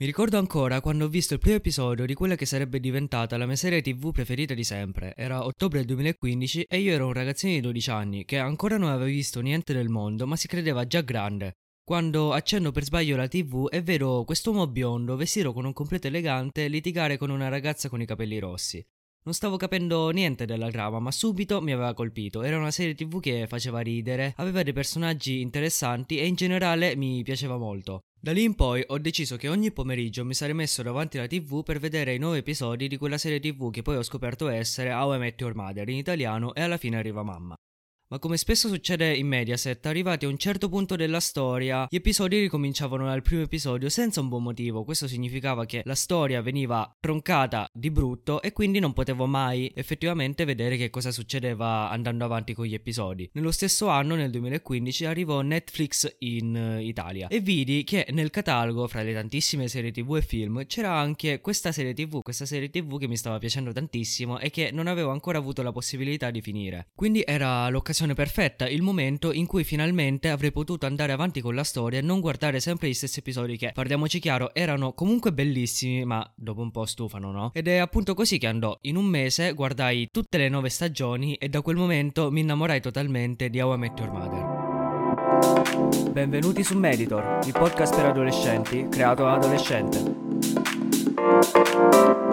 Mi ricordo ancora quando ho visto il primo episodio di quella che sarebbe diventata la mia serie tv preferita di sempre. Era ottobre 2015 e io ero un ragazzino di 12 anni che ancora non aveva visto niente del mondo ma si credeva già grande. Quando accendo per sbaglio la tv e vedo quest'uomo biondo vestito con un completo elegante litigare con una ragazza con i capelli rossi. Non stavo capendo niente della trama, ma subito mi aveva colpito. Era una serie tv che faceva ridere, aveva dei personaggi interessanti e in generale mi piaceva molto. Da lì in poi ho deciso che ogni pomeriggio mi sarei messo davanti alla tv per vedere i nuovi episodi di quella serie tv che poi ho scoperto essere How I Met Your Mother in italiano e alla fine arriva mamma. Ma come spesso succede in Mediaset, arrivati a un certo punto della storia, gli episodi ricominciavano dal primo episodio senza un buon motivo. Questo significava che la storia veniva troncata di brutto e quindi non potevo mai effettivamente vedere che cosa succedeva andando avanti con gli episodi. Nello stesso anno, nel 2015, arrivò Netflix in Italia e vidi che nel catalogo, fra le tantissime serie tv e film, c'era anche questa serie tv, questa serie tv che mi stava piacendo tantissimo e che non avevo ancora avuto la possibilità di finire. Quindi era l'occasione l'occasione perfetta, il momento in cui finalmente avrei potuto andare avanti con la storia e non guardare sempre gli stessi episodi che, parliamoci chiaro, erano comunque bellissimi, ma dopo un po' stufano, no? Ed è appunto così che andò. In un mese guardai tutte le nove stagioni e da quel momento mi innamorai totalmente di How I Met Your Mother. Benvenuti su Meditor, il podcast per adolescenti creato da adolescente.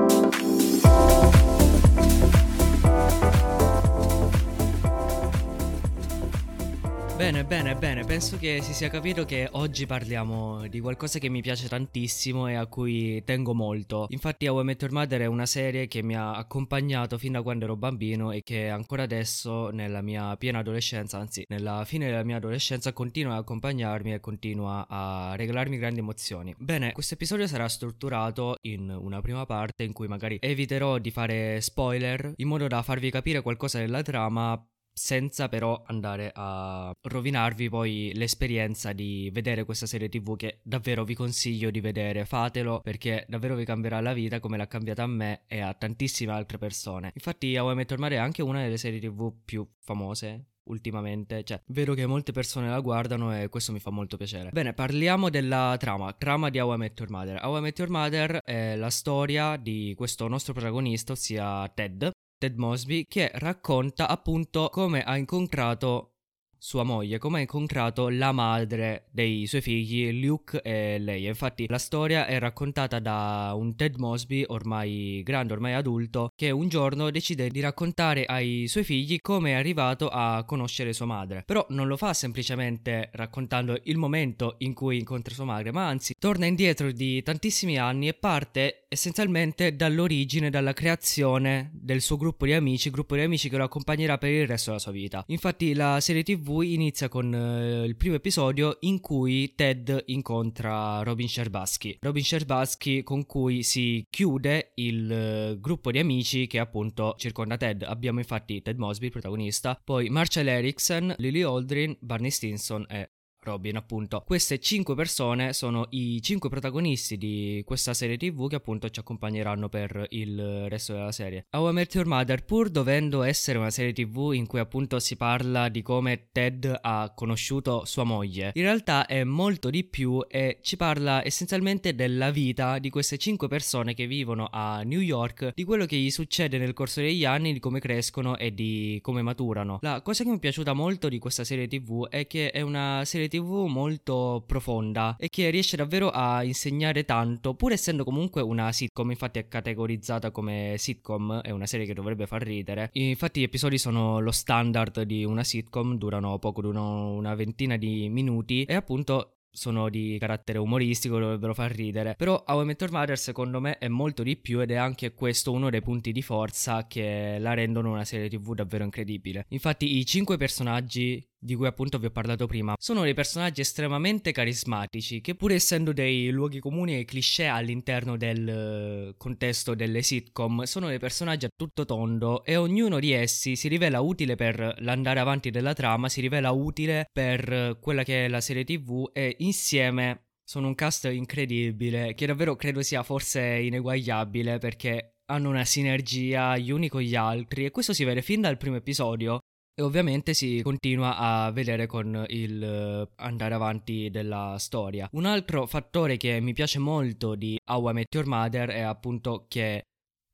Bene, bene, bene, penso che si sia capito che oggi parliamo di qualcosa che mi piace tantissimo e a cui tengo molto. Infatti How I Met Your Mother è una serie che mi ha accompagnato fin da quando ero bambino e che ancora adesso nella mia piena adolescenza, anzi nella fine della mia adolescenza continua ad accompagnarmi e continua a regalarmi grandi emozioni. Bene, questo episodio sarà strutturato in una prima parte in cui magari eviterò di fare spoiler in modo da farvi capire qualcosa della trama senza però andare a rovinarvi poi l'esperienza di vedere questa serie tv che davvero vi consiglio di vedere, fatelo perché davvero vi cambierà la vita come l'ha cambiata a me e a tantissime altre persone. Infatti How I Met Your Mother è anche una delle serie tv più famose ultimamente, cioè vedo che molte persone la guardano e questo mi fa molto piacere. Bene, parliamo della trama, trama di How I Met Your Mother. How I Met Your Mother è la storia di questo nostro protagonista, ossia Ted, Ted Mosby che racconta appunto come ha incontrato sua moglie, come ha incontrato la madre dei suoi figli, Luke e lei. Infatti la storia è raccontata da un Ted Mosby ormai grande, ormai adulto, che un giorno decide di raccontare ai suoi figli come è arrivato a conoscere sua madre. Però non lo fa semplicemente raccontando il momento in cui incontra sua madre, ma anzi torna indietro di tantissimi anni e parte essenzialmente dall'origine, dalla creazione del suo gruppo di amici, gruppo di amici che lo accompagnerà per il resto della sua vita. Infatti la serie TV TV inizia con uh, il primo episodio in cui Ted incontra Robin Sherbasky. Robin Sherbasky con cui si chiude il uh, gruppo di amici che appunto circonda Ted. Abbiamo infatti Ted Mosby, protagonista, poi Marshall Erickson, Lily Aldrin, Barney Stinson e Robin, appunto. Queste cinque persone sono i cinque protagonisti di questa serie TV che appunto ci accompagneranno per il resto della serie. How I Met Your Mother, pur dovendo essere una serie TV in cui appunto si parla di come Ted ha conosciuto sua moglie, in realtà è molto di più e ci parla essenzialmente della vita di queste cinque persone che vivono a New York, di quello che gli succede nel corso degli anni, di come crescono e di come maturano. La cosa che mi è piaciuta molto di questa serie TV è che è una serie TV TV molto profonda e che riesce davvero a insegnare tanto, pur essendo comunque una sitcom, infatti è categorizzata come sitcom, è una serie che dovrebbe far ridere. Infatti gli episodi sono lo standard di una sitcom, durano poco, durano una ventina di minuti e appunto sono di carattere umoristico, dovrebbero far ridere. Però How I Met Your Mother secondo me è molto di più ed è anche questo uno dei punti di forza che la rendono una serie tv davvero incredibile. Infatti i cinque personaggi di cui appunto vi ho parlato prima, sono dei personaggi estremamente carismatici che pur essendo dei luoghi comuni e cliché all'interno del eh, contesto delle sitcom, sono dei personaggi a tutto tondo e ognuno di essi si rivela utile per l'andare avanti della trama, si rivela utile per quella che è la serie tv e insieme sono un cast incredibile che davvero credo sia forse ineguagliabile perché hanno una sinergia gli uni con gli altri e questo si vede fin dal primo episodio e ovviamente si continua a vedere con il uh, andare avanti della storia. Un altro fattore che mi piace molto di How I Met Your Mother è appunto che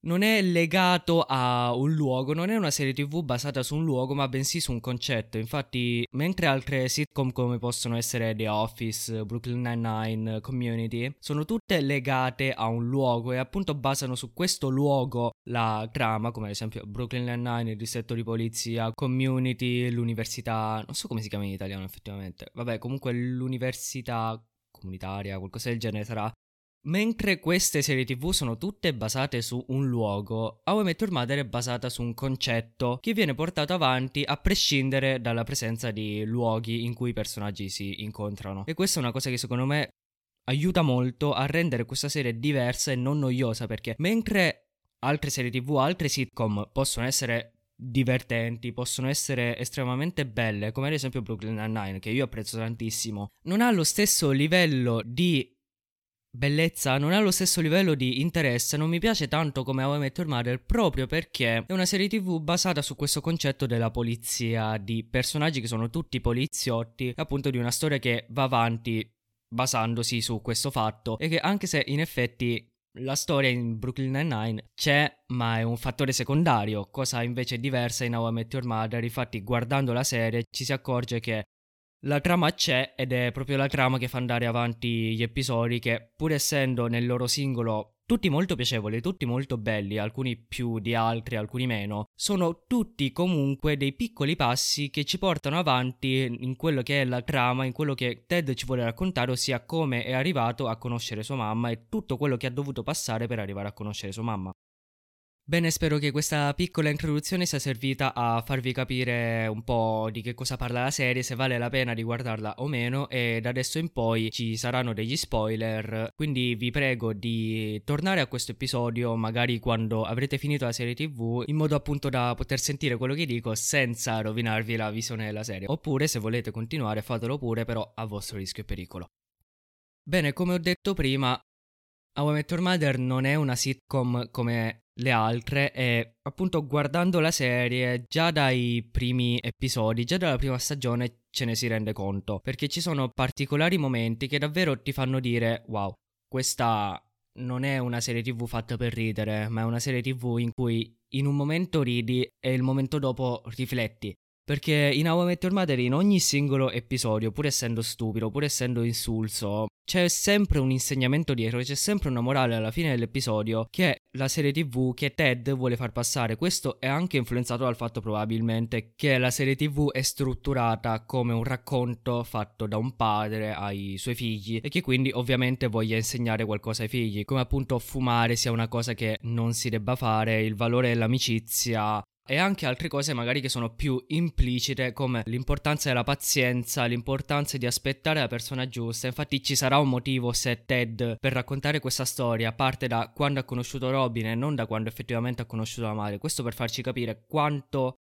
non è legato a un luogo, non è una serie tv basata su un luogo, ma bensì su un concetto. Infatti, mentre altre sitcom come possono essere The Office, Brooklyn Nine-Nine, Community, sono tutte legate a un luogo e appunto basano su questo luogo la trama, come ad esempio Brooklyn Nine-Nine, il distretto di polizia, Community, l'università, non so come si chiama in italiano effettivamente. Vabbè, comunque l'università comunitaria, qualcosa del genere sarà Mentre queste serie tv sono tutte basate su un luogo, How I Met Your Mother è basata su un concetto che viene portato avanti a prescindere dalla presenza di luoghi in cui i personaggi si incontrano. E questa è una cosa che secondo me aiuta molto a rendere questa serie diversa e non noiosa perché mentre altre serie tv, altre sitcom possono essere divertenti, possono essere estremamente belle, come ad esempio Brooklyn Nine-Nine, che io apprezzo tantissimo, non ha lo stesso livello di bellezza non ha lo stesso livello di interesse, non mi piace tanto come How I Met Your Mother proprio perché è una serie tv basata su questo concetto della polizia, di personaggi che sono tutti poliziotti, appunto di una storia che va avanti basandosi su questo fatto e che anche se in effetti la storia in Brooklyn Nine-Nine c'è, ma è un fattore secondario, cosa invece diversa in How I Met Your Mother. Infatti, guardando la serie ci si accorge che la trama c'è ed è proprio la trama che fa andare avanti gli episodi che pur essendo nel loro singolo tutti molto piacevoli, tutti molto belli, alcuni più di altri, alcuni meno, sono tutti comunque dei piccoli passi che ci portano avanti in quello che è la trama, in quello che Ted ci vuole raccontare, ossia come è arrivato a conoscere sua mamma e tutto quello che ha dovuto passare per arrivare a conoscere sua mamma. Bene, spero che questa piccola introduzione sia servita a farvi capire un po' di che cosa parla la serie, se vale la pena di guardarla o meno e da adesso in poi ci saranno degli spoiler, quindi vi prego di tornare a questo episodio magari quando avrete finito la serie TV in modo appunto da poter sentire quello che dico senza rovinarvi la visione della serie. Oppure se volete continuare fatelo pure però a vostro rischio e pericolo. Bene, come ho detto prima, How I Met Your Mother non è una sitcom come le altre e appunto guardando la serie già dai primi episodi, già dalla prima stagione ce ne si rende conto perché ci sono particolari momenti che davvero ti fanno dire wow, questa non è una serie tv fatta per ridere, ma è una serie tv in cui in un momento ridi e il momento dopo rifletti perché in How I Met Your Mother in ogni singolo episodio, pur essendo stupido, pur essendo insulso, c'è sempre un insegnamento dietro, c'è sempre una morale alla fine dell'episodio che la serie tv che Ted vuole far passare. Questo è anche influenzato dal fatto probabilmente che la serie tv è strutturata come un racconto fatto da un padre ai suoi figli e che quindi ovviamente voglia insegnare qualcosa ai figli, come appunto fumare sia una cosa che non si debba fare, il valore dell'amicizia e anche altre cose magari che sono più implicite come l'importanza della pazienza, l'importanza di aspettare la persona giusta. Infatti ci sarà un motivo se Ted per raccontare questa storia parte da quando ha conosciuto Robin e non da quando effettivamente ha conosciuto la madre. Questo per farci capire quanto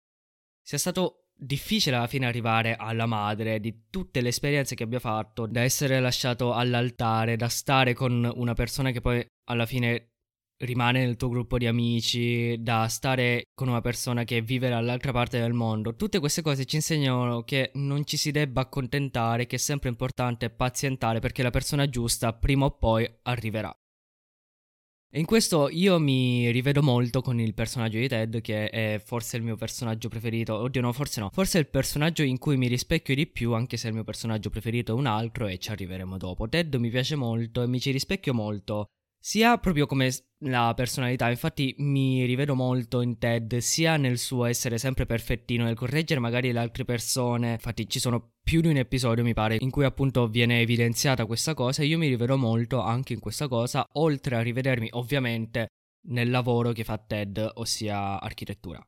sia stato difficile alla fine arrivare alla madre di tutte le esperienze che abbia fatto, da essere lasciato all'altare, da stare con una persona che poi alla fine rimane nel tuo gruppo di amici, da stare con una persona che vive dall'altra parte del mondo. Tutte queste cose ci insegnano che non ci si debba accontentare, che è sempre importante pazientare perché la persona giusta prima o poi arriverà. E in questo io mi rivedo molto con il personaggio di Ted, che è forse il mio personaggio preferito. Oddio, no, forse no. Forse è il personaggio in cui mi rispecchio di più, anche se il mio personaggio preferito è un altro e ci arriveremo dopo. Ted mi piace molto e mi ci rispecchio molto sia proprio come la personalità, infatti mi rivedo molto in Ted, sia nel suo essere sempre perfettino, nel correggere magari le altre persone. Infatti ci sono più di un episodio, mi pare, in cui appunto viene evidenziata questa cosa e io mi rivedo molto anche in questa cosa, oltre a rivedermi ovviamente nel lavoro che fa Ted, ossia architettura.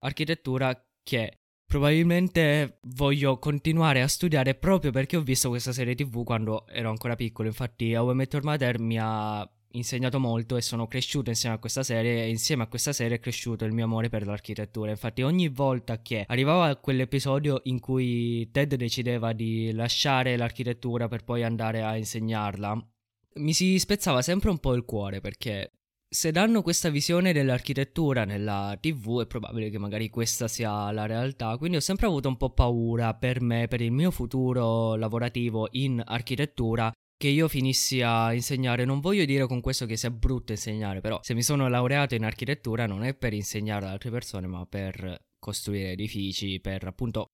Architettura che probabilmente voglio continuare a studiare proprio perché ho visto questa serie tv quando ero ancora piccolo. Infatti, How I Met Your Mother mi ha insegnato molto e sono cresciuto insieme a questa serie e insieme a questa serie è cresciuto il mio amore per l'architettura. Infatti ogni volta che arrivavo a quell'episodio in cui Ted decideva di lasciare l'architettura per poi andare a insegnarla, mi si spezzava sempre un po' il cuore perché se danno questa visione dell'architettura nella TV è probabile che magari questa sia la realtà, quindi ho sempre avuto un po' paura per me, per il mio futuro lavorativo in architettura, che io finissi a insegnare. Non voglio dire con questo che sia brutto insegnare, però se mi sono laureato in architettura non è per insegnare ad altre persone, ma per costruire edifici, per appunto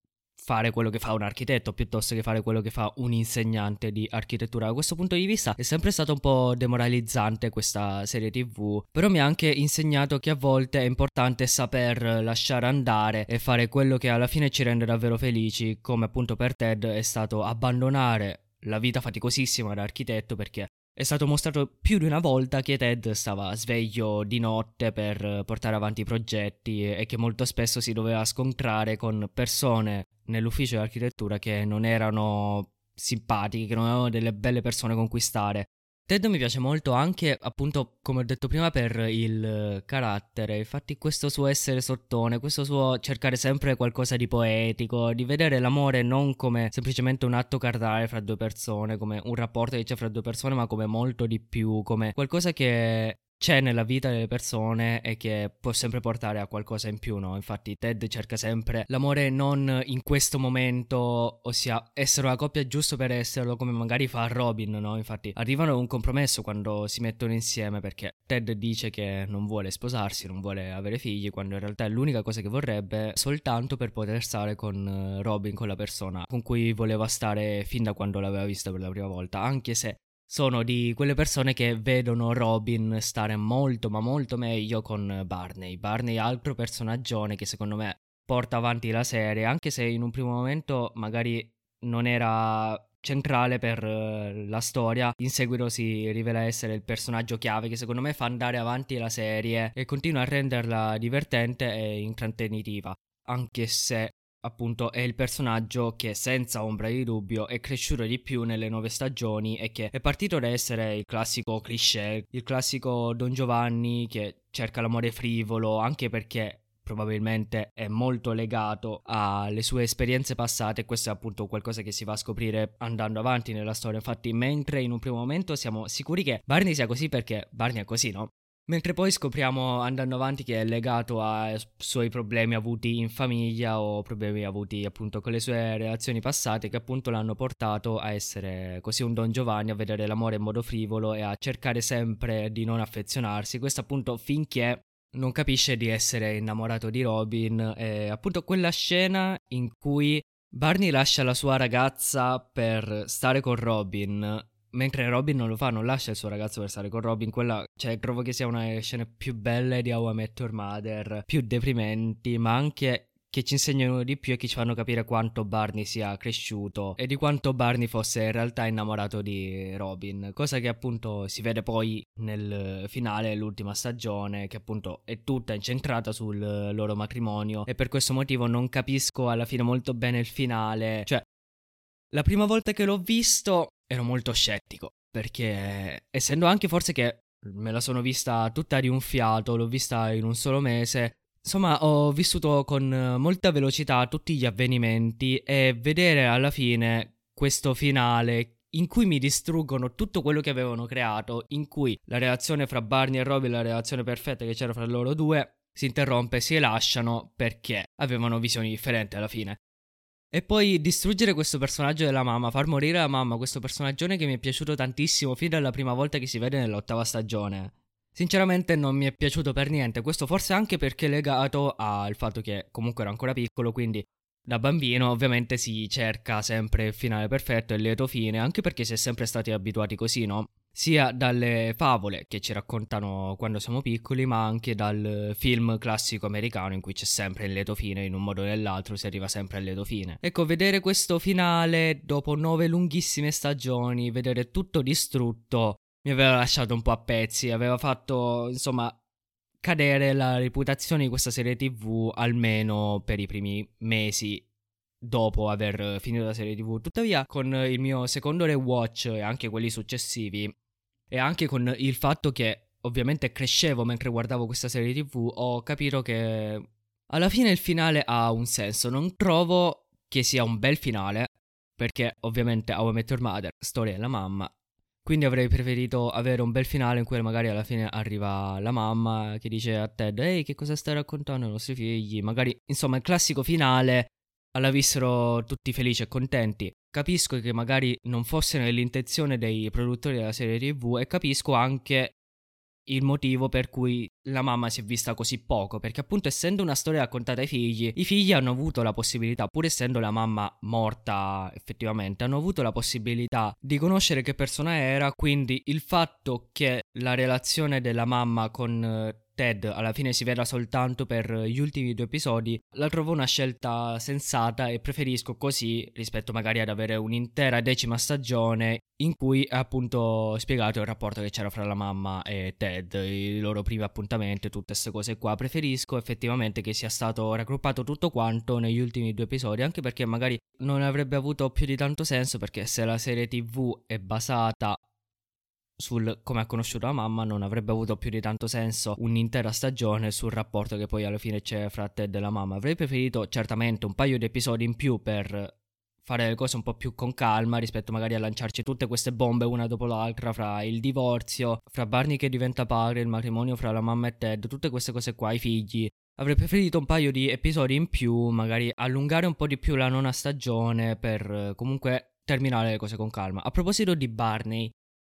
fare quello che fa un architetto piuttosto che fare quello che fa un insegnante di architettura. Da questo punto di vista è sempre stato un po' demoralizzante questa serie TV, però mi ha anche insegnato che a volte è importante saper lasciare andare e fare quello che alla fine ci rende davvero felici, come appunto per Ted è stato abbandonare la vita faticosissima da architetto perché è stato mostrato più di una volta che Ted stava sveglio di notte per portare avanti i progetti e che molto spesso si doveva scontrare con persone nell'ufficio di architettura che non erano simpatiche, che non erano delle belle persone con cui stare. Ted mi piace molto anche, appunto, come ho detto prima, per il carattere. Infatti, questo suo essere sottone, questo suo cercare sempre qualcosa di poetico, di vedere l'amore non come semplicemente un atto cardinale fra due persone, come un rapporto che c'è fra due persone, ma come molto di più, come qualcosa che c'è nella vita delle persone e che può sempre portare a qualcosa in più, no? Infatti Ted cerca sempre l'amore non in questo momento, ossia essere una coppia giusto per esserlo, come magari fa Robin, no? Infatti arrivano a un compromesso quando si mettono insieme perché Ted dice che non vuole sposarsi, non vuole avere figli, quando in realtà è l'unica cosa che vorrebbe soltanto per poter stare con eh, Robin, con la persona con cui voleva stare fin da quando l'aveva vista per la prima volta, anche se sono di quelle persone che vedono Robin stare molto ma molto meglio con Barney. Barney altro personaggio che secondo me porta avanti la serie, anche se in un primo momento magari non era centrale per uh, la storia, in seguito si rivela essere il personaggio chiave che secondo me fa andare avanti la serie e continua a renderla divertente e intrattenitiva, anche se appunto è il personaggio che senza ombra di dubbio è cresciuto di più nelle nuove stagioni e che è partito da essere il classico cliché, il classico Don Giovanni che cerca l'amore frivolo anche perché probabilmente è molto legato alle sue esperienze passate e questo è appunto qualcosa che si va a scoprire andando avanti nella storia. Infatti, mentre in un primo momento siamo sicuri che Barney sia così perché Barney è così, no? Mentre poi scopriamo andando avanti che è legato ai suoi problemi avuti in famiglia o problemi avuti appunto con le sue relazioni passate che appunto l'hanno portato a essere così un Don Giovanni, a vedere l'amore in modo frivolo e a cercare sempre di non affezionarsi. Questo appunto finché non capisce di essere innamorato di Robin e appunto quella scena in cui Barney lascia la sua ragazza per stare con Robin Mentre Robin non lo fa, non lascia il suo ragazzo per stare con Robin. Quella, cioè, trovo che sia una delle scene più belle di How I Met Your Mother, più deprimenti, ma anche che ci insegnano di più e che ci fanno capire quanto Barney sia cresciuto e di quanto Barney fosse in realtà innamorato di Robin, cosa che appunto si vede poi nel finale dell'ultima stagione, che appunto è tutta incentrata sul loro matrimonio e per questo motivo non capisco alla fine molto bene il finale, cioè la prima volta che l'ho visto ero molto scettico, perché essendo anche forse che me la sono vista tutta di un fiato, l'ho vista in un solo mese, insomma ho vissuto con molta velocità tutti gli avvenimenti e vedere alla fine questo finale in cui mi distruggono tutto quello che avevano creato, in cui la relazione fra Barney e Robin, la relazione perfetta che c'era fra loro due, si interrompe, si lasciano perché avevano visioni differenti alla fine. E poi distruggere questo personaggio della mamma, far morire la mamma, questo personaggio che mi è piaciuto tantissimo fin dalla prima volta che si vede nell'ottava stagione. Sinceramente non mi è piaciuto per niente, questo forse anche perché è legato al fatto che comunque ero ancora piccolo, quindi da bambino ovviamente si cerca sempre il finale perfetto e il lieto fine, anche perché si è sempre stati abituati così, no? Sia dalle favole che ci raccontano quando siamo piccoli, ma anche dal film classico americano in cui c'è sempre il lieto fine, in un modo o nell'altro si arriva sempre al lieto fine. Ecco, vedere questo finale dopo nove lunghissime stagioni, vedere tutto distrutto, mi aveva lasciato un po' a pezzi, aveva fatto, insomma, cadere la reputazione di questa serie TV almeno per i primi mesi dopo aver finito la serie TV. Tuttavia, con il mio secondo rewatch e anche quelli successivi, e anche con il fatto che ovviamente crescevo mentre guardavo questa serie TV, ho capito che alla fine il finale ha un senso. Non trovo che sia un bel finale, perché ovviamente How I Met Your Mother, storia della mamma, Quindi avrei preferito avere un bel finale in cui magari alla fine arriva la mamma che dice a Ted Ehi che cosa stai raccontando ai nostri figli? Magari insomma il classico finale la vissero tutti felici e contenti. Capisco che magari non fosse nell'intenzione dei produttori della serie TV e capisco anche il motivo per cui la mamma si è vista così poco, perché appunto essendo una storia raccontata ai figli, i figli hanno avuto la possibilità, pur essendo la mamma morta effettivamente, hanno avuto la possibilità di conoscere che persona era, quindi il fatto che la relazione della mamma con eh, Ted alla fine si veda soltanto per gli ultimi due episodi, la trovo una scelta sensata e preferisco così rispetto magari ad avere un'intera decima stagione in cui è appunto spiegato il rapporto che c'era fra la mamma e Ted, i loro primi appuntamenti, tutte queste cose qua. Preferisco effettivamente che sia stato raggruppato tutto quanto negli ultimi due episodi, anche perché magari non avrebbe avuto più di tanto senso perché se la serie TV è basata sul come ha conosciuto la mamma non avrebbe avuto più di tanto senso un'intera stagione sul rapporto che poi alla fine c'è fra Ted e la mamma. Avrei preferito certamente un paio di episodi in più per fare le cose un po' più con calma rispetto magari a lanciarci tutte queste bombe una dopo l'altra fra il divorzio, fra Barney che diventa padre, il matrimonio fra la mamma e Ted, tutte queste cose qua, i figli. Avrei preferito un paio di episodi in più, magari allungare un po' di più la nona stagione per comunque terminare le cose con calma. A proposito di Barney,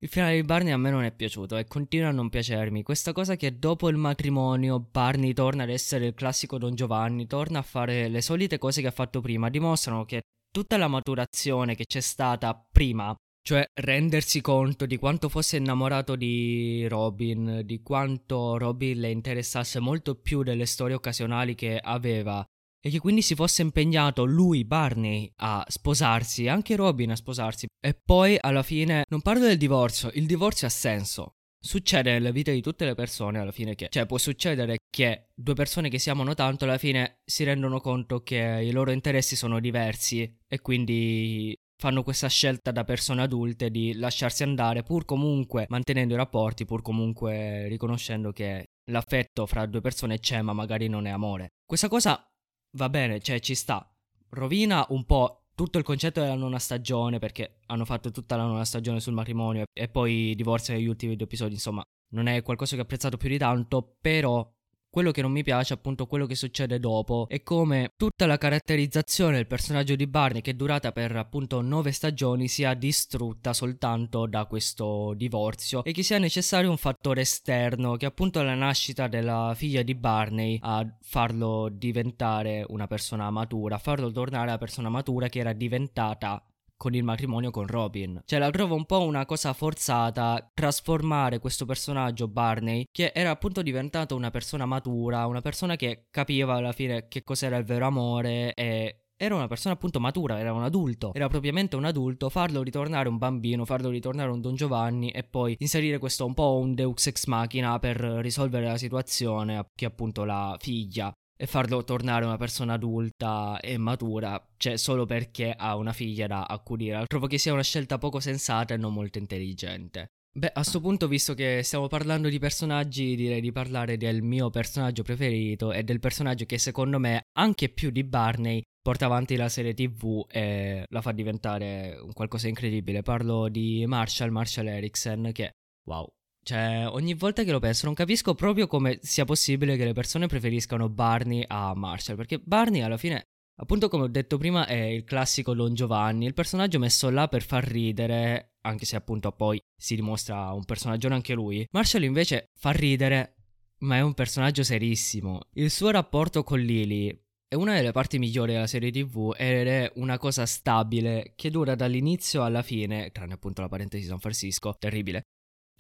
il finale di Barney a me non è piaciuto e continua a non piacermi. Questa cosa che dopo il matrimonio Barney torna ad essere il classico Don Giovanni, torna a fare le solite cose che ha fatto prima, dimostrano che tutta la maturazione che c'è stata prima, cioè rendersi conto di quanto fosse innamorato di Robin, di quanto Robin le interessasse molto più delle storie occasionali che aveva e che quindi si fosse impegnato lui, Barney, a sposarsi, anche Robin a sposarsi. E poi alla fine, non parlo del divorzio, il divorzio ha senso. Succede nella vita di tutte le persone alla fine che, cioè può succedere che due persone che si amano tanto alla fine si rendono conto che i loro interessi sono diversi e quindi fanno questa scelta da persone adulte di lasciarsi andare pur comunque mantenendo i rapporti, pur comunque riconoscendo che l'affetto fra due persone c'è ma magari non è amore. Questa cosa va bene, cioè ci sta. Rovina un po' tutto il concetto della nona stagione perché hanno fatto tutta la nona stagione sul matrimonio e poi divorzio negli ultimi due episodi, insomma, non è qualcosa che ho apprezzato più di tanto, però quello che non mi piace, appunto, quello che succede dopo. È come tutta la caratterizzazione del personaggio di Barney, che è durata per appunto nove stagioni, sia distrutta soltanto da questo divorzio. E che sia necessario un fattore esterno, che appunto la nascita della figlia di Barney, a farlo diventare una persona matura, a farlo tornare la persona matura che era diventata con il matrimonio con Robin. Cioè la trovo un po' una cosa forzata trasformare questo personaggio Barney, che era appunto diventato una persona matura, una persona che capiva alla fine che cos'era il vero amore e era una persona appunto matura, era un adulto, era propriamente un adulto, farlo ritornare un bambino, farlo ritornare un Don Giovanni e poi inserire questo un po' un Deus ex machina per risolvere la situazione che appunto la figlia e farlo tornare una persona adulta e matura, cioè solo perché ha una figlia da accudire. Trovo che sia una scelta poco sensata e non molto intelligente. Beh, a questo punto, visto che stiamo parlando di personaggi, direi di parlare del mio personaggio preferito e del personaggio che secondo me, anche più di Barney, porta avanti la serie TV e la fa diventare un qualcosa di incredibile. Parlo di Marshall, Marshall Erickson, che, wow, cioè, ogni volta che lo penso non capisco proprio come sia possibile che le persone preferiscano Barney a Marshall, perché Barney alla fine, appunto come ho detto prima, è il classico Don Giovanni, il personaggio messo là per far ridere, anche se appunto poi si dimostra un personaggio anche lui. Marshall invece fa ridere, ma è un personaggio serissimo. Il suo rapporto con Lily è una delle parti migliori della serie TV ed è una cosa stabile che dura dall'inizio alla fine, tranne appunto la parentesi San Francisco, terribile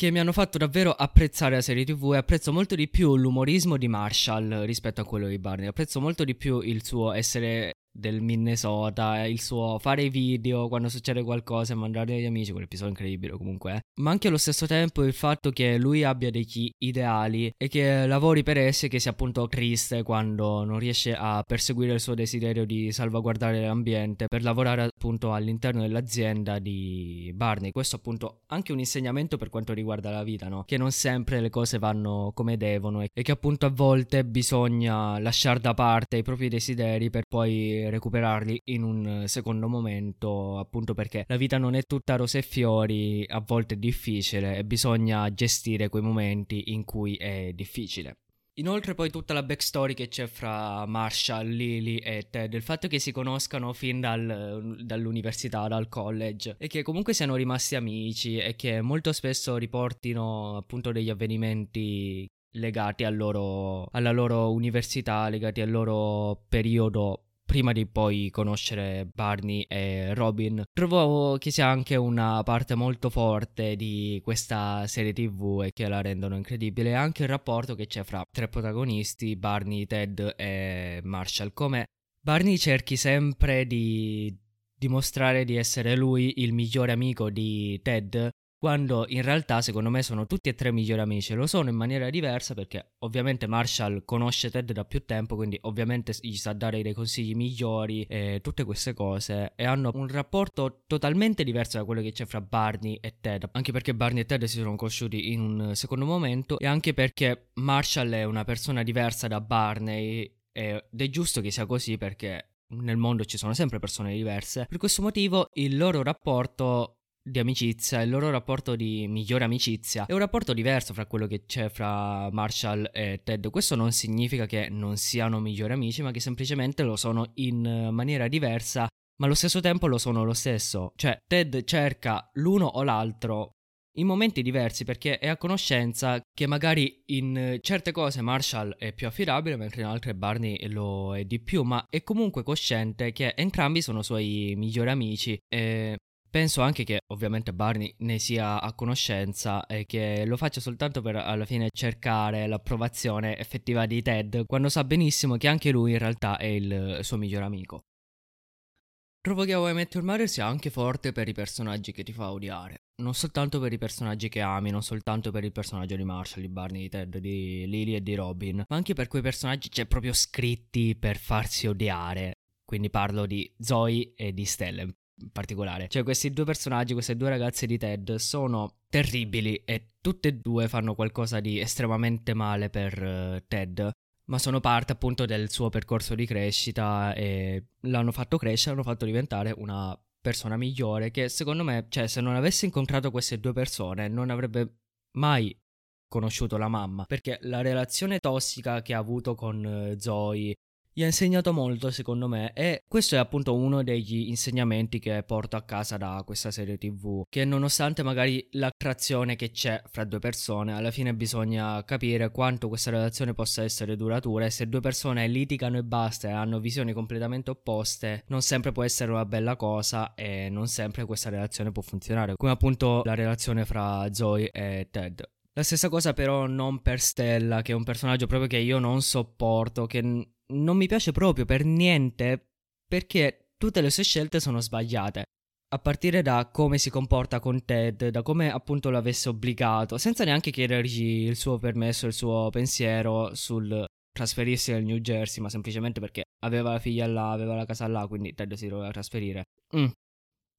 che mi hanno fatto davvero apprezzare la serie TV e apprezzo molto di più l'umorismo di Marshall rispetto a quello di Barney. Apprezzo molto di più il suo essere del Minnesota, il suo fare video quando succede qualcosa e mandare agli amici, quell'episodio incredibile comunque. Eh. Ma anche allo stesso tempo il fatto che lui abbia degli ideali e che lavori per essi, che sia appunto triste quando non riesce a perseguire il suo desiderio di salvaguardare l'ambiente per lavorare appunto all'interno dell'azienda di Barney. Questo appunto anche un insegnamento per quanto riguarda la vita, no? Che non sempre le cose vanno come devono e che appunto a volte bisogna lasciare da parte i propri desideri per poi recuperarli in un secondo momento, appunto perché la vita non è tutta rose e fiori, a volte è difficile e bisogna gestire quei momenti in cui è difficile. Inoltre poi tutta la backstory che c'è fra Marshall, Lily e Ted, il fatto che si conoscano fin dal, dall'università, dal college e che comunque siano rimasti amici e che molto spesso riportino appunto degli avvenimenti legati loro, alla loro università, legati al loro periodo prima di poi conoscere Barney e Robin. Trovo che sia anche una parte molto forte di questa serie TV e che la rendono incredibile. Anche il rapporto che c'è fra tre protagonisti, Barney, Ted e Marshall. Come Barney cerchi sempre di dimostrare di essere lui il migliore amico di Ted quando in realtà secondo me sono tutti e tre migliori amici, lo sono in maniera diversa perché ovviamente Marshall conosce Ted da più tempo, quindi ovviamente gli sa dare dei consigli migliori e tutte queste cose e hanno un rapporto totalmente diverso da quello che c'è fra Barney e Ted, anche perché Barney e Ted si sono conosciuti in un secondo momento e anche perché Marshall è una persona diversa da Barney ed è giusto che sia così perché nel mondo ci sono sempre persone diverse. Per questo motivo il loro rapporto di amicizia, il loro rapporto di migliore amicizia è un rapporto diverso fra quello che c'è fra Marshall e Ted. Questo non significa che non siano migliori amici, ma che semplicemente lo sono in maniera diversa, ma allo stesso tempo lo sono lo stesso. Cioè, Ted cerca l'uno o l'altro in momenti diversi perché è a conoscenza che magari in certe cose Marshall è più affidabile mentre in altre Barney lo è di più, ma è comunque cosciente che entrambi sono suoi migliori amici e Penso anche che ovviamente Barney ne sia a conoscenza e che lo faccia soltanto per alla fine cercare l'approvazione effettiva di Ted, quando sa benissimo che anche lui in realtà è il suo migliore amico. Trovo che How I Met Your Mother sia anche forte per i personaggi che ti fa odiare. Non soltanto per i personaggi che ami, non soltanto per il personaggio di Marshall, di Barney, di Ted, di Lily e di Robin, ma anche per quei personaggi c'è proprio scritti per farsi odiare. Quindi parlo di Zoe e di Stella particolare. Cioè, questi due personaggi, queste due ragazze di Ted, sono terribili e tutte e due fanno qualcosa di estremamente male per uh, Ted. Ma sono parte appunto del suo percorso di crescita e l'hanno fatto crescere, l'hanno fatto diventare una persona migliore che secondo me, cioè se non avesse incontrato queste due persone non avrebbe mai conosciuto la mamma perché la relazione tossica che ha avuto con uh, Zoe gli ha insegnato molto secondo me e questo è appunto uno degli insegnamenti che porto a casa da questa serie tv che nonostante magari l'attrazione che c'è fra due persone alla fine bisogna capire quanto questa relazione possa essere duratura e se due persone litigano e basta e hanno visioni completamente opposte non sempre può essere una bella cosa e non sempre questa relazione può funzionare come appunto la relazione fra Zoe e Ted. La stessa cosa però non per Stella, che è un personaggio proprio che io non sopporto, che non mi piace proprio per niente perché tutte le sue scelte sono sbagliate. A partire da come si comporta con Ted, da come appunto l'avesse obbligato, senza neanche chiedergli il suo permesso, il suo pensiero sul trasferirsi nel New Jersey, ma semplicemente perché aveva la figlia là, aveva la casa là, quindi Ted si doveva trasferire. Mm,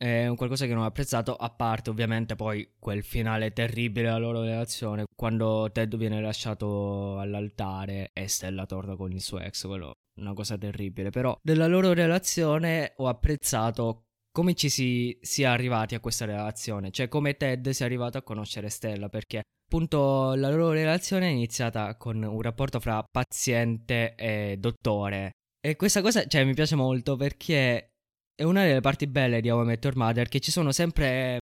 è un qualcosa che non ho apprezzato, a parte ovviamente poi quel finale terribile della loro relazione, quando Ted viene lasciato all'altare e Stella torna con il suo ex, quello una cosa terribile. Però della loro relazione ho apprezzato come ci si sia arrivati a questa relazione, cioè come Ted sia arrivato a conoscere Stella, perché appunto la loro relazione è iniziata con un rapporto fra paziente e dottore. E questa cosa, cioè, mi piace molto perché è una delle parti belle di How I Met Your Mother che ci sono sempre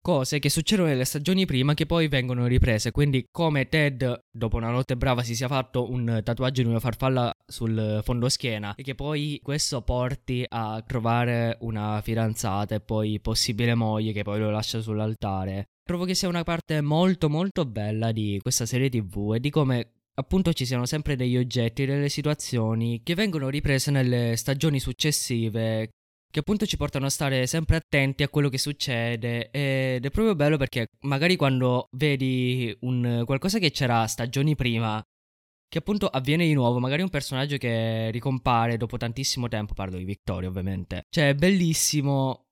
cose che succedono nelle stagioni prima che poi vengono riprese. Quindi, come Ted, dopo una notte brava, si sia fatto un tatuaggio di una farfalla sul fondoschiena e che poi questo porti a trovare una fidanzata e poi possibile moglie che poi lo lascia sull'altare. Trovo che sia una parte molto molto bella di questa serie TV e di come appunto ci siano sempre degli oggetti, delle situazioni che vengono riprese nelle stagioni successive che appunto ci portano a stare sempre attenti a quello che succede ed è proprio bello perché magari quando vedi un qualcosa che c'era stagioni prima che appunto avviene di nuovo, magari un personaggio che ricompare dopo tantissimo tempo, parlo di Victoria ovviamente. Cioè è bellissimo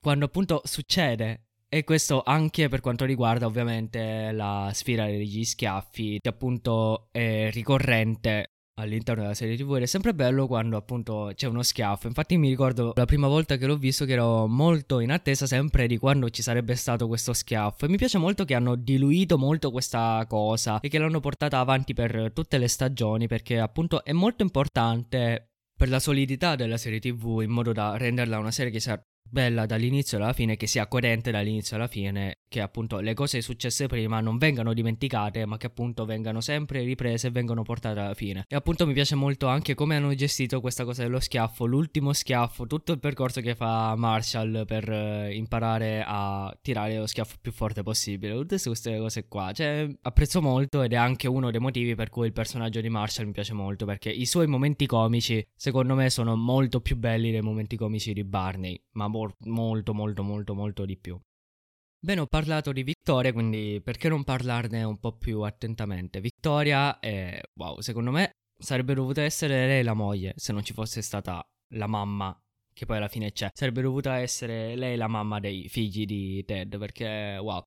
quando appunto succede e questo anche per quanto riguarda ovviamente la sfida degli schiaffi, che appunto è ricorrente all'interno della serie TV ed è sempre bello quando appunto c'è uno schiaffo. Infatti mi ricordo la prima volta che l'ho visto che ero molto in attesa sempre di quando ci sarebbe stato questo schiaffo e mi piace molto che hanno diluito molto questa cosa e che l'hanno portata avanti per tutte le stagioni perché appunto è molto importante per la solidità della serie TV in modo da renderla una serie che sia bella dall'inizio alla fine, che sia coerente dall'inizio alla fine, che appunto le cose successe prima non vengano dimenticate, ma che appunto vengano sempre riprese e vengano portate alla fine. E appunto mi piace molto anche come hanno gestito questa cosa dello schiaffo, l'ultimo schiaffo, tutto il percorso che fa Marshall per uh, imparare a tirare lo schiaffo più forte possibile, tutte queste cose qua. Cioè, apprezzo molto ed è anche uno dei motivi per cui il personaggio di Marshall mi piace molto, perché i suoi momenti comici, secondo me, sono molto più belli dei momenti comici di Barney, ma molto molto molto molto di più. Bene, ho parlato di Vittoria, quindi perché non parlarne un po' più attentamente? Vittoria è, wow, secondo me sarebbe dovuta essere lei la moglie se non ci fosse stata la mamma, che poi alla fine c'è. Sarebbe dovuta essere lei la mamma dei figli di Ted, perché, wow.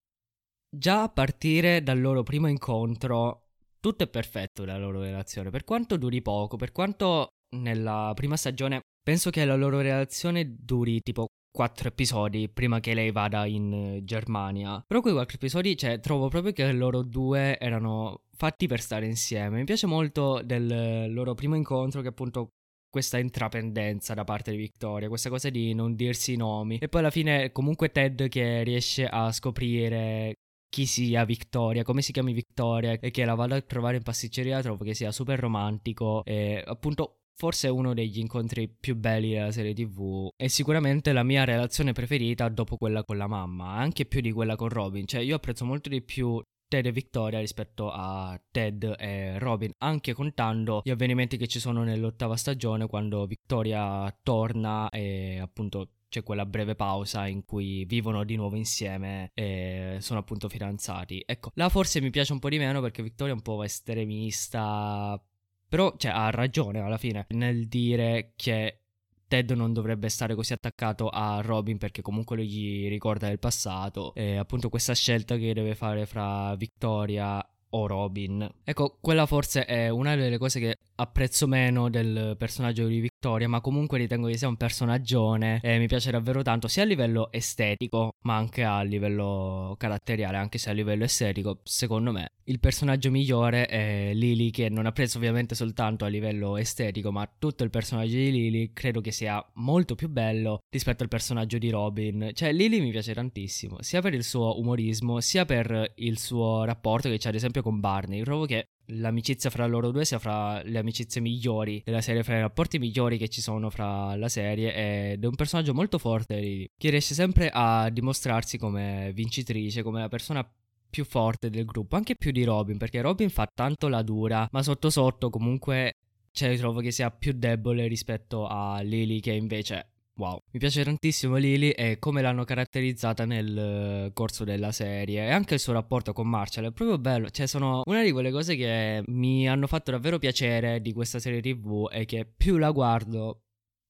Già a partire dal loro primo incontro, tutto è perfetto nella loro relazione, per quanto duri poco, per quanto nella prima stagione penso che la loro relazione duri tipo quattro episodi prima che lei vada in eh, Germania. Però quei quattro episodi, cioè, trovo proprio che loro due erano fatti per stare insieme. Mi piace molto del loro primo incontro che appunto questa intrapendenza da parte di Victoria, questa cosa di non dirsi i nomi. E poi alla fine comunque Ted che riesce a scoprire chi sia Victoria, come si chiami Victoria e che la vada a trovare in pasticceria, trovo che sia super romantico e appunto forse è uno degli incontri più belli della serie TV e sicuramente la mia relazione preferita dopo quella con la mamma, anche più di quella con Robin, cioè io apprezzo molto di più Ted e Victoria rispetto a Ted e Robin, anche contando gli avvenimenti che ci sono nell'ottava stagione quando Victoria torna e appunto c'è quella breve pausa in cui vivono di nuovo insieme e sono appunto fidanzati. Ecco, là forse mi piace un po' di meno perché Victoria è un po' estremista, però, cioè, ha ragione alla fine nel dire che Ted non dovrebbe stare così attaccato a Robin perché comunque lui gli ricorda del passato. E appunto questa scelta che deve fare fra Victoria o Robin. Ecco, quella forse è una delle cose che apprezzo meno del personaggio di Victoria, ma comunque ritengo che sia un personaggione e mi piace davvero tanto, sia a livello estetico, ma anche a livello caratteriale, anche se a livello estetico, secondo me, il personaggio migliore è Lily, che non apprezzo ovviamente soltanto a livello estetico, ma tutto il personaggio di Lily credo che sia molto più bello rispetto al personaggio di Robin. Cioè, Lily mi piace tantissimo, sia per il suo umorismo, sia per il suo rapporto che c'è ad esempio con Barney. Trovo che l'amicizia fra loro due sia fra le amicizie migliori della serie, fra i rapporti migliori che ci sono fra la serie ed è un personaggio molto forte che riesce sempre a dimostrarsi come vincitrice, come la persona più forte del gruppo, anche più di Robin, perché Robin fa tanto la dura, ma sotto sotto comunque cioè, trovo che sia più debole rispetto a Lily che invece Wow, mi piace tantissimo Lily e come l'hanno caratterizzata nel eh, corso della serie e anche il suo rapporto con Marshall è proprio bello, cioè sono una di quelle cose che mi hanno fatto davvero piacere di questa serie TV e che più la guardo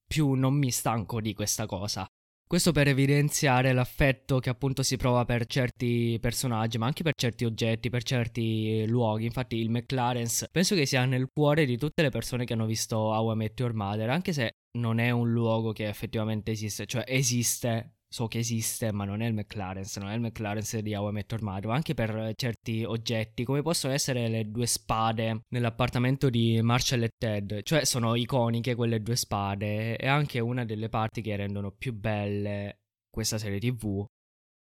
più non mi stanco di questa cosa. Questo per evidenziare l'affetto che appunto si prova per certi personaggi, ma anche per certi oggetti, per certi luoghi. Infatti il McLaren's penso che sia nel cuore di tutte le persone che hanno visto How I Met Your Mother, anche se non è un luogo che effettivamente esiste, cioè esiste so che esiste, ma non è il McLaren, non è il McLaren di How I Met Your Mother, anche per certi oggetti, come possono essere le due spade nell'appartamento di Marshall e Ted, cioè sono iconiche quelle due spade, e anche una delle parti che rendono più belle questa serie TV.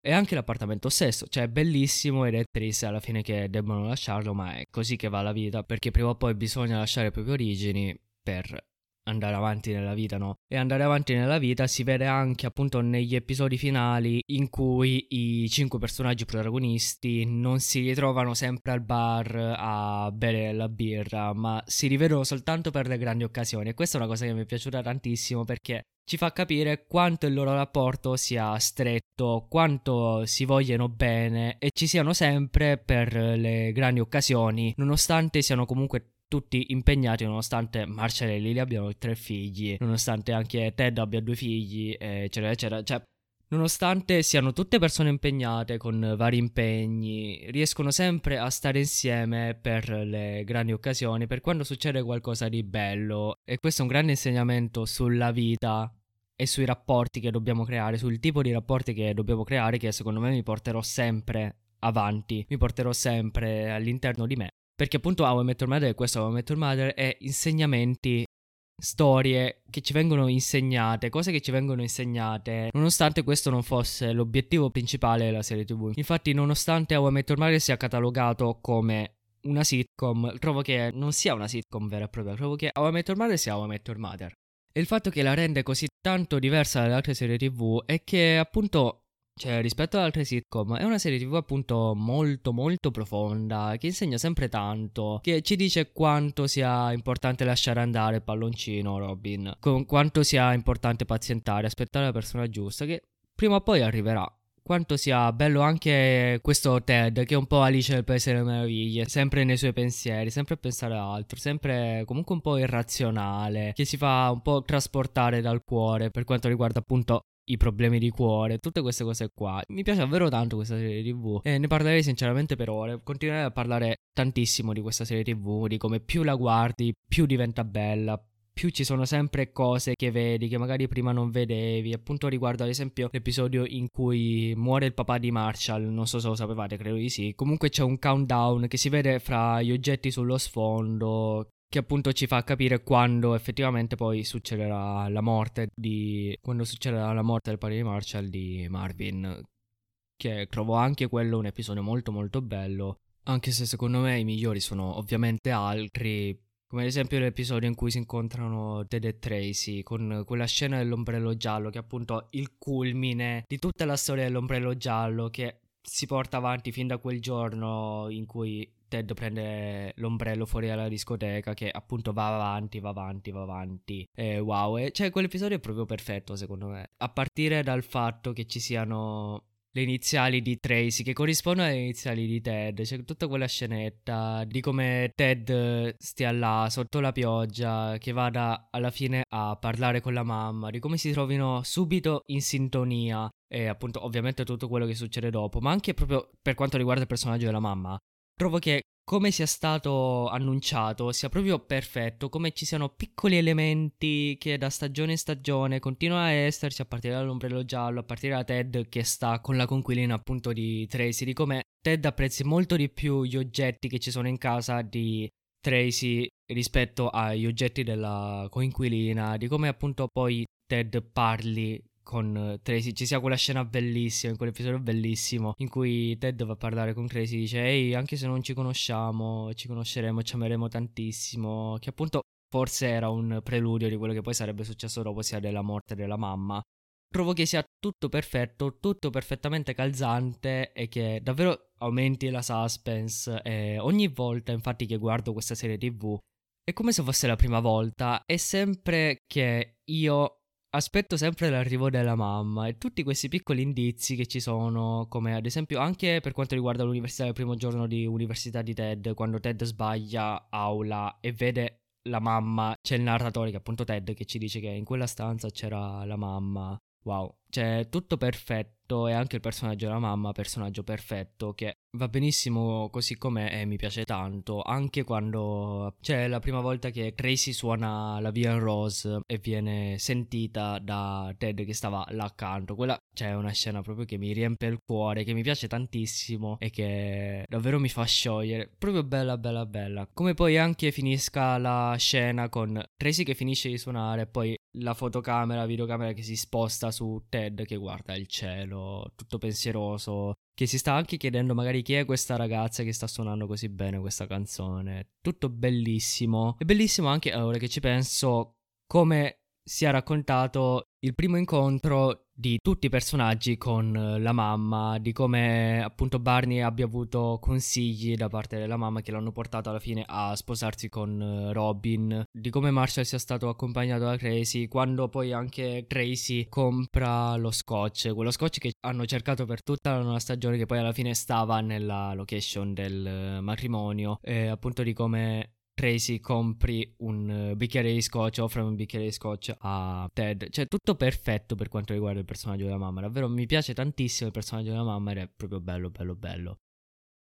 E anche l'appartamento stesso, cioè è bellissimo ed è triste alla fine che debbono lasciarlo, ma è così che va la vita, perché prima o poi bisogna lasciare le proprie origini per andare avanti nella vita, no? E andare avanti nella vita si vede anche appunto negli episodi finali in cui i cinque personaggi protagonisti non si ritrovano sempre al bar a bere la birra, ma si rivedono soltanto per le grandi occasioni. E questa è una cosa che mi è piaciuta tantissimo perché ci fa capire quanto il loro rapporto sia stretto, quanto si vogliono bene e ci siano sempre per le grandi occasioni, nonostante siano comunque tutti impegnati nonostante Marshall e Lily abbiano tre figli, nonostante anche Ted abbia due figli, eccetera, eccetera. Cioè, nonostante siano tutte persone impegnate con vari impegni, riescono sempre a stare insieme per le grandi occasioni, per quando succede qualcosa di bello. E questo è un grande insegnamento sulla vita e sui rapporti che dobbiamo creare, sul tipo di rapporti che dobbiamo creare, che secondo me mi porterò sempre avanti, mi porterò sempre all'interno di me. Perché appunto How I Met Your Mother, questo How I Met Your Mother è insegnamenti storie che ci vengono insegnate, cose che ci vengono insegnate, nonostante questo non fosse l'obiettivo principale della serie TV. Infatti, nonostante How I Met Your Mother sia catalogato come una sitcom, trovo che non sia una sitcom vera e propria, trovo che How I Met Your Mother sia How I Met Your Mother. E il fatto che la rende così tanto diversa dalle altre serie TV è che appunto cioè, rispetto ad altre sitcom, è una serie TV appunto molto molto profonda, che insegna sempre tanto, che ci dice quanto sia importante lasciare andare il palloncino, Robin, con quanto sia importante pazientare, aspettare la persona giusta, che prima o poi arriverà. Quanto sia bello anche questo Ted, che è un po' Alice nel Paese delle Meraviglie, sempre nei suoi pensieri, sempre a pensare a altro, sempre comunque un po' irrazionale, che si fa un po' trasportare dal cuore per quanto riguarda appunto i problemi di cuore, tutte queste cose qua. Mi piace davvero tanto questa serie TV e ne parlerei sinceramente per ore. Continuerei a parlare tantissimo di questa serie TV, di come più la guardi, più diventa bella, più ci sono sempre cose che vedi che magari prima non vedevi. Appunto riguardo ad esempio l'episodio in cui muore il papà di Marshall, non so se lo sapevate, credo di sì. Comunque c'è un countdown che si vede fra gli oggetti sullo sfondo che appunto ci fa capire quando effettivamente poi succederà la morte di quando succederà la morte del padre di Marshall di Marvin che trovo anche quello un episodio molto molto bello anche se secondo me i migliori sono ovviamente altri come ad esempio l'episodio in cui si incontrano Ted e Tracy con quella scena dell'ombrello giallo che è appunto il culmine di tutta la storia dell'ombrello giallo che si porta avanti fin da quel giorno in cui Ted prende l'ombrello fuori dalla discoteca che appunto va avanti, va avanti, va avanti. E wow, e cioè quell'episodio è proprio perfetto secondo me. A partire dal fatto che ci siano le iniziali di Tracy che corrispondono alle iniziali di Ted. C'è tutta quella scenetta di come Ted stia là sotto la pioggia, che vada alla fine a parlare con la mamma, di come si trovino subito in sintonia e appunto ovviamente tutto quello che succede dopo, ma anche proprio per quanto riguarda il personaggio della mamma trovo che come sia stato annunciato sia proprio perfetto, come ci siano piccoli elementi che da stagione in stagione continuano a esserci a partire dall'ombrello giallo, a partire da Ted che sta con la conquilina appunto di Tracy, di come Ted apprezzi molto di più gli oggetti che ci sono in casa di Tracy rispetto agli oggetti della coinquilina, di come appunto poi Ted parli con Tracy ci sia quella scena bellissima, in quell'episodio bellissimo in cui Ted va a parlare con Tracy e dice ehi anche se non ci conosciamo ci conosceremo, ci ameremo tantissimo che appunto forse era un preludio di quello che poi sarebbe successo dopo sia della morte della mamma. Trovo che sia tutto perfetto, tutto perfettamente calzante e che davvero aumenti la suspense e ogni volta infatti che guardo questa serie tv è come se fosse la prima volta e sempre che io aspetto sempre l'arrivo della mamma e tutti questi piccoli indizi che ci sono, come ad esempio anche per quanto riguarda l'università il primo giorno di università di Ted, quando Ted sbaglia aula e vede la mamma, c'è il narratore che è appunto Ted che ci dice che in quella stanza c'era la mamma. Wow, cioè tutto perfetto e anche il personaggio della mamma, personaggio perfetto che va benissimo così com'è e mi piace tanto, anche quando c'è la prima volta che Tracy suona la Via Rose e viene sentita da Ted che stava là accanto, quella c'è una scena proprio che mi riempie il cuore, che mi piace tantissimo e che davvero mi fa sciogliere, proprio bella bella bella, come poi anche finisca la scena con Tracy che finisce di suonare e poi la fotocamera, videocamera che si sposta su Ted che guarda il cielo, tutto pensieroso, che si sta anche chiedendo magari chi è questa ragazza che sta suonando così bene questa canzone. Tutto bellissimo. È bellissimo anche ora che ci penso come sia raccontato il primo incontro di tutti i personaggi con eh, la mamma, di come appunto Barney abbia avuto consigli da parte della mamma che l'hanno portato alla fine a sposarsi con eh, Robin, di come Marshall sia stato accompagnato da Tracy, quando poi anche Tracy compra lo scotch, quello scotch che hanno cercato per tutta la nuova stagione che poi alla fine stava nella location del eh, matrimonio, e appunto di come Tracy compri un bicchiere di scotch, offre un bicchiere di scotch a Ted. Cioè, tutto perfetto per quanto riguarda il personaggio della mamma. Davvero mi piace tantissimo il personaggio della mamma ed è proprio bello, bello, bello.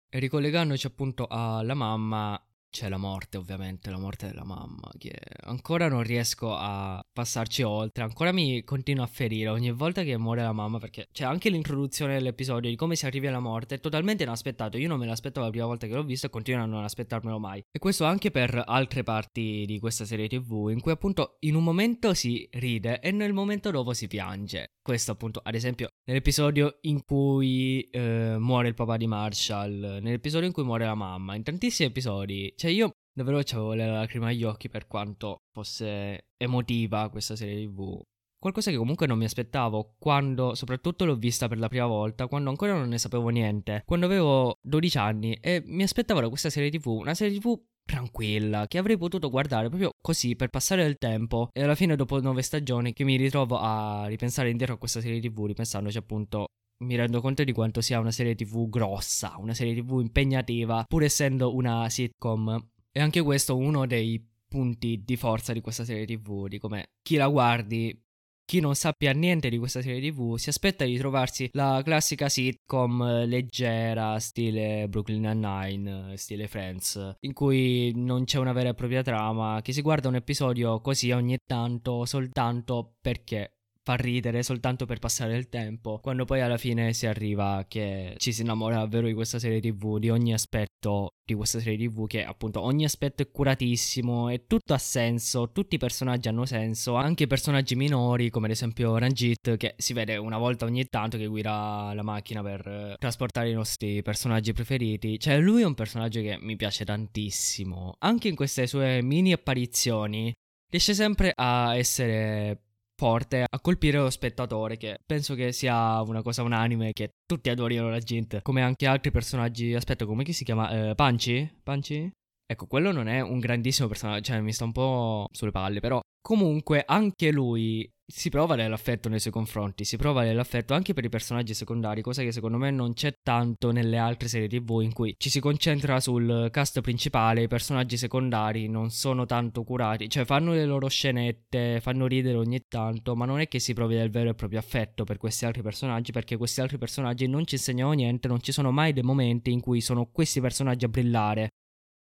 E ricollegandoci appunto alla mamma, c'è la morte, ovviamente, la morte della mamma, che ancora non riesco a passarci oltre, ancora mi continua a ferire ogni volta che muore la mamma, perché c'è anche l'introduzione dell'episodio di come si arrivi alla morte, è totalmente inaspettato, io non me l'aspettavo la prima volta che l'ho visto e continuo a non aspettarmelo mai. E questo anche per altre parti di questa serie tv, in cui appunto in un momento si ride e nel momento dopo si piange. Questo appunto, ad esempio, nell'episodio in cui eh, muore il papà di Marshall, nell'episodio in cui muore la mamma, in tantissimi episodi cioè io davvero avevo le lacrime agli occhi per quanto fosse emotiva questa serie tv. Qualcosa che comunque non mi aspettavo quando soprattutto l'ho vista per la prima volta, quando ancora non ne sapevo niente, quando avevo 12 anni e mi aspettavo da questa serie tv, una serie tv tranquilla, che avrei potuto guardare proprio così per passare del tempo e alla fine dopo nove stagioni che mi ritrovo a ripensare indietro a questa serie tv, ripensandoci appunto mi rendo conto di quanto sia una serie tv grossa, una serie tv impegnativa, pur essendo una sitcom. E anche questo è uno dei punti di forza di questa serie tv, di come chi la guardi, chi non sappia niente di questa serie tv, si aspetta di trovarsi la classica sitcom leggera, stile Brooklyn Nine-Nine, stile Friends, in cui non c'è una vera e propria trama, che si guarda un episodio così ogni tanto, soltanto perché fa ridere soltanto per passare il tempo, quando poi alla fine si arriva che ci si innamora davvero di questa serie tv, di ogni aspetto di questa serie tv, che appunto ogni aspetto è curatissimo e tutto ha senso, tutti i personaggi hanno senso, anche i personaggi minori come ad esempio Ranjit che si vede una volta ogni tanto che guida la macchina per trasportare i nostri personaggi preferiti, cioè lui è un personaggio che mi piace tantissimo, anche in queste sue mini apparizioni riesce sempre a essere forte a colpire lo spettatore, che penso che sia una cosa unanime che tutti adorino la gente, come anche altri personaggi. Aspetta, come si chiama? Eh, Panci? Panci? Ecco, quello non è un grandissimo personaggio, cioè mi sta un po' sulle palle, però comunque anche lui si prova dell'affetto nei suoi confronti, si prova dell'affetto anche per i personaggi secondari, cosa che secondo me non c'è tanto nelle altre serie TV in cui ci si concentra sul cast principale, i personaggi secondari non sono tanto curati, cioè fanno le loro scenette, fanno ridere ogni tanto, ma non è che si provi del vero e proprio affetto per questi altri personaggi, perché questi altri personaggi non ci insegnano niente, non ci sono mai dei momenti in cui sono questi personaggi a brillare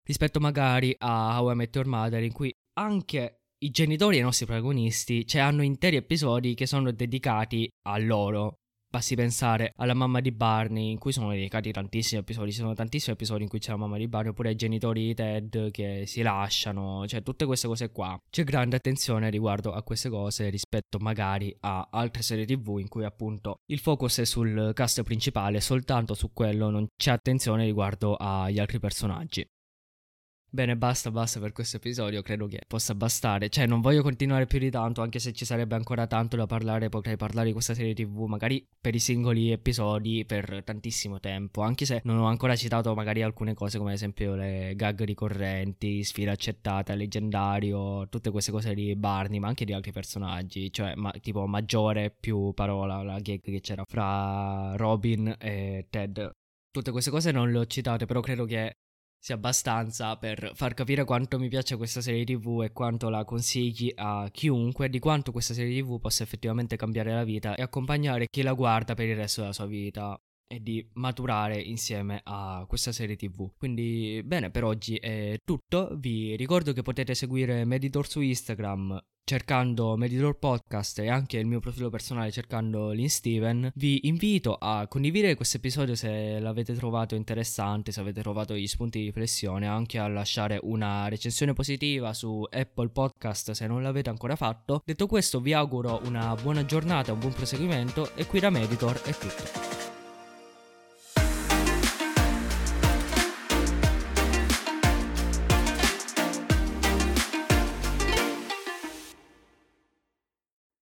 rispetto magari a How I Met Your Mother in cui anche i genitori dei nostri protagonisti cioè, hanno interi episodi che sono dedicati a loro. Basti pensare alla mamma di Barney, in cui sono dedicati tantissimi episodi. Ci sono tantissimi episodi in cui c'è la mamma di Barney, oppure ai genitori di Ted che si lasciano, cioè tutte queste cose qua. C'è grande attenzione riguardo a queste cose rispetto magari a altre serie TV in cui appunto il focus è sul cast principale, soltanto su quello non c'è attenzione riguardo agli altri personaggi. Bene, basta, basta per questo episodio, credo che possa bastare. Cioè, non voglio continuare più di tanto, anche se ci sarebbe ancora tanto da parlare, potrei parlare di questa serie TV, magari per i singoli episodi, per tantissimo tempo, anche se non ho ancora citato magari alcune cose, come ad esempio le gag ricorrenti, sfida accettata, leggendario, tutte queste cose di Barney, ma anche di altri personaggi, cioè ma, tipo maggiore più parola, la gag che c'era fra Robin e Ted. Tutte queste cose non le ho citate, però credo che sia abbastanza per far capire quanto mi piace questa serie TV e quanto la consigli a chiunque, di quanto questa serie TV possa effettivamente cambiare la vita e accompagnare chi la guarda per il resto della sua vita e di maturare insieme a questa serie tv. Quindi bene, per oggi è tutto. Vi ricordo che potete seguire Meditor su Instagram cercando Meditor Podcast e anche il mio profilo personale cercando Lin Steven. Vi invito a condividere questo episodio se l'avete trovato interessante, se avete trovato gli spunti di riflessione, anche a lasciare una recensione positiva su Apple Podcast se non l'avete ancora fatto. Detto questo vi auguro una buona giornata, un buon proseguimento e qui da Meditor è tutto.